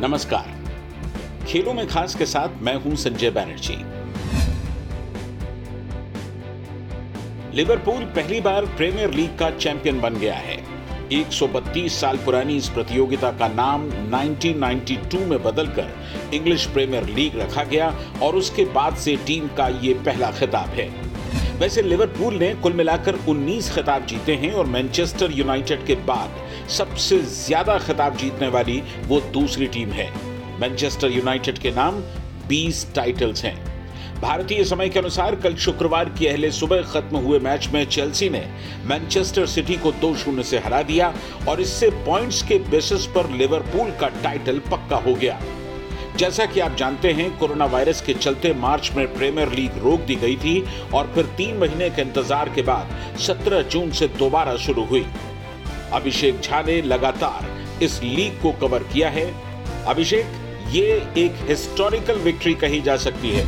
नमस्कार। खेलों में खास के साथ मैं हूँ संजय बैनर्जी। लिवरपूल पहली बार प्रीमियर लीग का चैंपियन बन गया है। 132 साल पुरानी इस प्रतियोगिता का नाम 1992 में बदलकर इंग्लिश प्रीमियर लीग रखा गया और उसके बाद से टीम का ये पहला खिताब है। वैसे लिवरपूल ने कुल मिलाकर 19 खिताब जीते हैं और मैनचेस्टर यूनाइटेड के बाद सबसे ज़्यादा खिताब जीतने वाली वो दूसरी टीम है। मैनचेस्टर यूनाइटेड के नाम 20 टाइटल्स हैं। भारतीय समय के अनुसार कल शुक्रवार की अहले सुबह खत्म हुए मैच में चेल्सी ने मैनचेस्टर सिटी को दो शून्य से हरा दिया और इससे पॉइंट्स के बेसिस पर लिवरपूल का टाइटल पक्का हो गया। जैसा कि आप जानते हैं, कोरोना वायरस के चलते मार्च में प्रीमियर लीग रोक दी गई थी और फिर तीन महीने के इंतज़ार के बाद 17 जून से दोबारा शुरू हुई। अभिषेक झा ने लगातार इस लीग को कवर किया है। अभिषेक, ये एक हिस्टोरिकल विक्ट्री कही जा सकती है।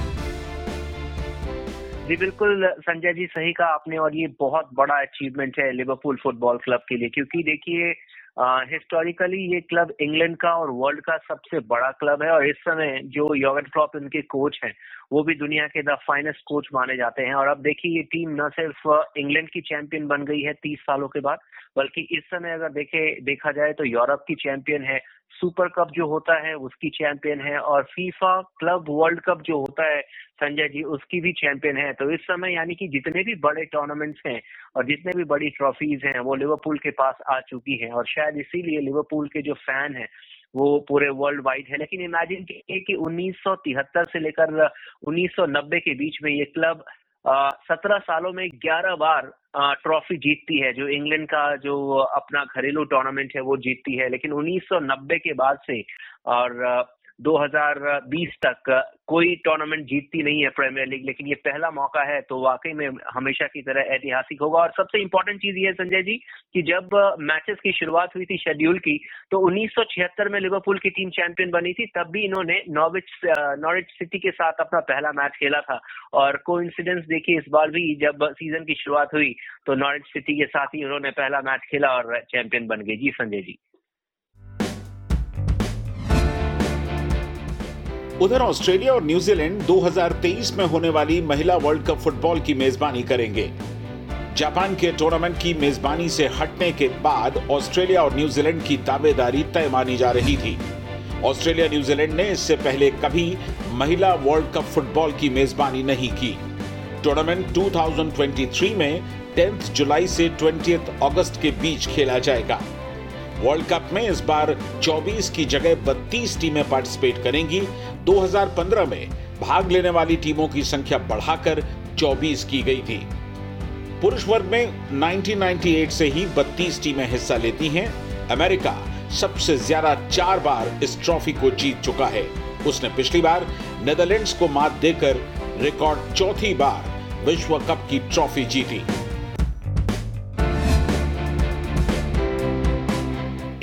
जी, बिल्कुल, संजय जी, सही कहा आपने और ये बहुत बड़ा अचीवमेंट है लिवरपूल फुटबॉल क्लब के लिए, क्योंकि देखिए हिस्टोरिकली ये क्लब इंग्लैंड का और वर्ल्ड का सबसे बड़ा क्लब है और इस समय जो योगन क्लॉप इनके कोच हैं, वो भी दुनिया के द फाइनेस्ट कोच माने जाते हैं। और अब देखिए ये टीम न सिर्फ़ इंग्लैंड की चैंपियन बन गई है तीस सालों के बाद, बल्कि इस समय अगर देखे, देखा जाए तो यूरोप की चैंपियन है सुपर कप जो होता है उसकी चैंपियन है और फीफा क्लब वर्ल्ड कप जो होता है, संजय जी, उसकी भी चैंपियन है। तो इस समय यानी कि जितने भी बड़े टूर्नामेंट्स हैं और जितने भी बड़ी ट्रॉफीज हैं, वो लिवरपूल के पास आ चुकी हैं और शायद इसीलिए लिवरपूल के जो फ़ैन हैं, वो पूरे वर्ल्ड वाइड है। लेकिन इमेजिन कीजिए कि 1973 से लेकर 1990 के बीच में ये क्लब सत्रह सालों में ग्यारह बार ट्रॉफी जीतती है। जो इंग्लैंड का जो अपना घरेलू टूर्नामेंट है, वो जीतती है। लेकिन 1990 के बाद से और 2020 तक कोई टूर्नामेंट जीतती नहीं है प्रीमियर लीग लेकिन ये पहला मौका है तो वाकई में हमेशा की तरह ऐतिहासिक होगा। और सबसे इंपॉर्टेंट चीज़ ये संजय जी, कि जब मैचेस की शुरुआत हुई थी शेड्यूल की तो 1976 में लिवरपूल की टीम चैंपियन बनी थी, तब भी इन्होंने नॉविच नॉरिच सिटी के साथ अपना पहला मैच खेला था। और को देखिए, इस बार भी जब सीज़न की शुरुआत हुई तो नॉरिच सिटी के साथ ही उन्होंने पहला मैच खेला और चैंपियन बन गई जी संजय जी। उधर ऑस्ट्रेलिया और न्यूजीलैंड 2023 में होने वाली महिला वर्ल्ड कप फुटबॉल की मेजबानी करेंगे। जापान के टूर्नामेंट की मेजबानी से हटने के बाद ऑस्ट्रेलिया और न्यूजीलैंड की दावेदारी तय मानी जा रही थी। ऑस्ट्रेलिया न्यूजीलैंड ने इससे पहले कभी महिला वर्ल्ड कप फुटबॉल की मेजबानी नहीं की। टूर्नामेंट 2023 में 10 जुलाई से 20 अगस्त के बीच खेला जाएगा। वर्ल्ड कप में इस बार 24 की जगह 32 टीमें पार्टिसिपेट करेंगी 2015 में भाग लेने वाली टीमों की संख्या बढ़ाकर 24 की गई थी। पुरुष वर्ग में 1998 से ही 32 टीमें हिस्सा लेती हैं। अमेरिका सबसे ज़्यादा चार बार इस ट्रॉफी को जीत चुका है। उसने पिछली बार नेदरलैंड्स को मात देकर रिकॉर्ड चौथी बार विश्व कप की ट्रॉफी जीती।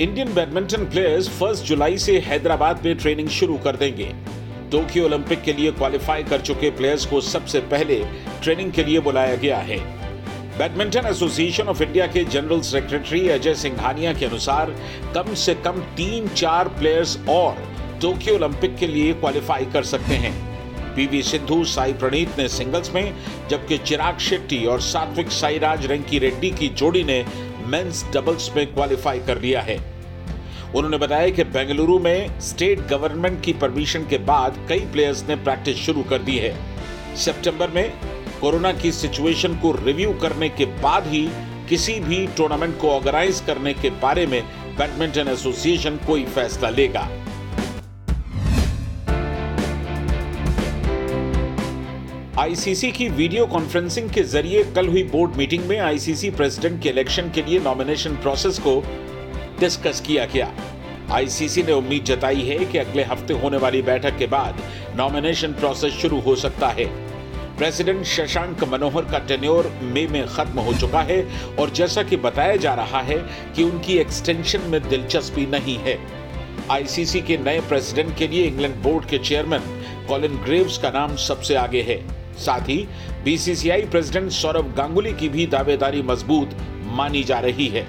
इंडियन बैडमिंटन प्लेयर्स फ़र्स्ट जुलाई से हैदराबाद में ट्रेनिंग शुरू कर देंगे। टोक्यो ओलंपिक के लिए क्वालिफाई कर चुके प्लेयर्स को सबसे पहले ट्रेनिंग के लिए बुलाया गया है। बैडमिंटन एसोसिएशन ऑफ़ इंडिया के जनरल सेक्रेटरी अजय सिंघानिया के अनुसार, कम से कम तीन चार प्लेयर्स और टोक्यो ओलंपिक के लिए क्वालिफाई कर सकते हैं। पीवी सिद्धू साई प्रणीत ने सिंगल्स में, जबकि चिराग शेट्टी और सात्विक साईराज रेंकी रेड्डी की जोड़ी ने मेंस डबल्स में क्वालिफाई कर लिया है। उन्होंने बताया कि बेंगलुरु में स्टेट गवर्नमेंट की परमिशन के बाद कई प्लेयर्स ने प्रैक्टिस शुरू कर दी है। सितंबर में कोरोना की सिचुएशन को रिव्यू करने के बाद ही किसी भी टूर्नामेंट को ऑर्गेनाइज करने के बारे में बैडमिंटन एसोसिएशन कोई फैसला लेगा। आईसीसी की वीडियो कॉन्फ्रेंसिंग के ज़रिए कल हुई बोर्ड मीटिंग में आईसीसी प्रेसिडेंट के इलेक्शन के लिए नॉमिनेशन प्रोसेस को डिस्कस किया गया। आईसीसी ने उम्मीद जताई है कि अगले हफ़्ते होने वाली बैठक के बाद नॉमिनेशन प्रोसेस शुरू हो सकता है। प्रेसिडेंट शशांक मनोहर का टेन्योर मई में खत्म हो चुका है और जैसा कि बताया जा रहा है कि उनकी एक्सटेंशन में दिलचस्पी नहीं है। आईसीसी के नए प्रेसिडेंट के लिए इंग्लैंड बोर्ड के चेयरमैन कॉलिन ग्रेव्स का नाम सबसे आगे है। साथ ही बीसीसीआई प्रेसिडेंट सौरभ गांगुली की भी दावेदारी मज़बूत मानी जा रही है।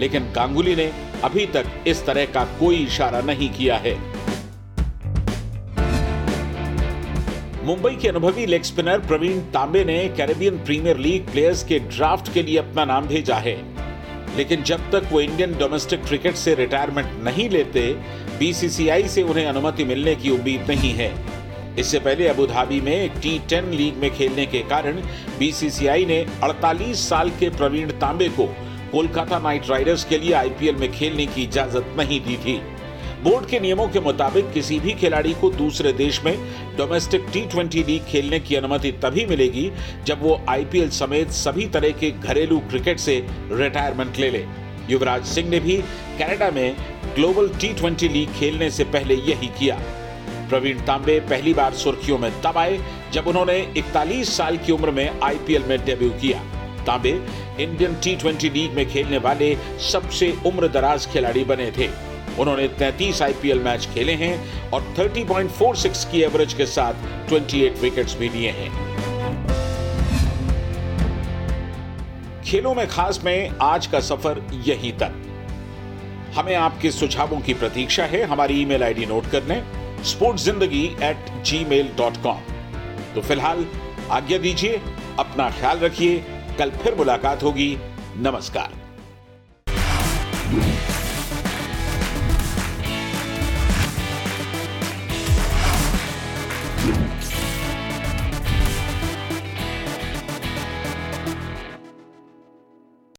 लेकिन गांगुली ने अभी तक इस तरह का कोई इशारा नहीं किया है। मुंबई के अनुभवी लेग स्पिनर प्रवीण तांबे ने कैरेबियन प्रीमियर लीग प्लेयर्स के ड्राफ्ट के लिए अपना नाम भेजा है। लेकिन जब तक वो इंडियन डोमेस्टिक क्रिकेट से रिटायरमेंट नहीं लेते, बीसीसीआई से उन्हें अनुमति मिलने की उम्मीद नहीं है। इससे पहले अबुधाबी में टी टेन लीग में खेलने के कारण बीसीसीआई ने 48 साल के प्रवीण तांबे को कोलकाता नाइट राइडर्स के लिए आईपीएल में खेलने की इजाज़त नहीं दी थी। बोर्ड के नियमों के मुताबिक किसी भी खिलाड़ी को दूसरे देश में डोमेस्टिक टी लीग खेलने की अनुमति तभी मिलेगी जब वो आईपीएल समेत सभी तरह के घरेलू क्रिकेट से रिटायरमेंट ले ले। युवराज सिंह ने भी कनाडा में ग्लोबल टी लीग खेलने से पहले यही किया। प्रवीण तांबे पहली बार सुर्खियों में तब आए जब उन्होंने 41 साल की उम्र में आईपीएल में डेब्यू किया। तांबे इंडियन टी लीग में खेलने वाले सबसे उम्र दराज खिलाड़ी बने थे। उन्होंने 33 आईपीएल मैच खेले हैं और 30.46 की एवरेज के साथ 28 विकेट्स भी लिए हैं। खेलों में खास में आज का सफ़र यहीं तक। हमें आपके सुझावों की प्रतीक्षा है। हमारी ईमेल आईडी नोट कर लें sports zindagi at Gmail dot com तो फ़िलहाल आज्ञा दीजिए, अपना ख्याल रखिए कल फिर मुलाकात होगी। नमस्कार।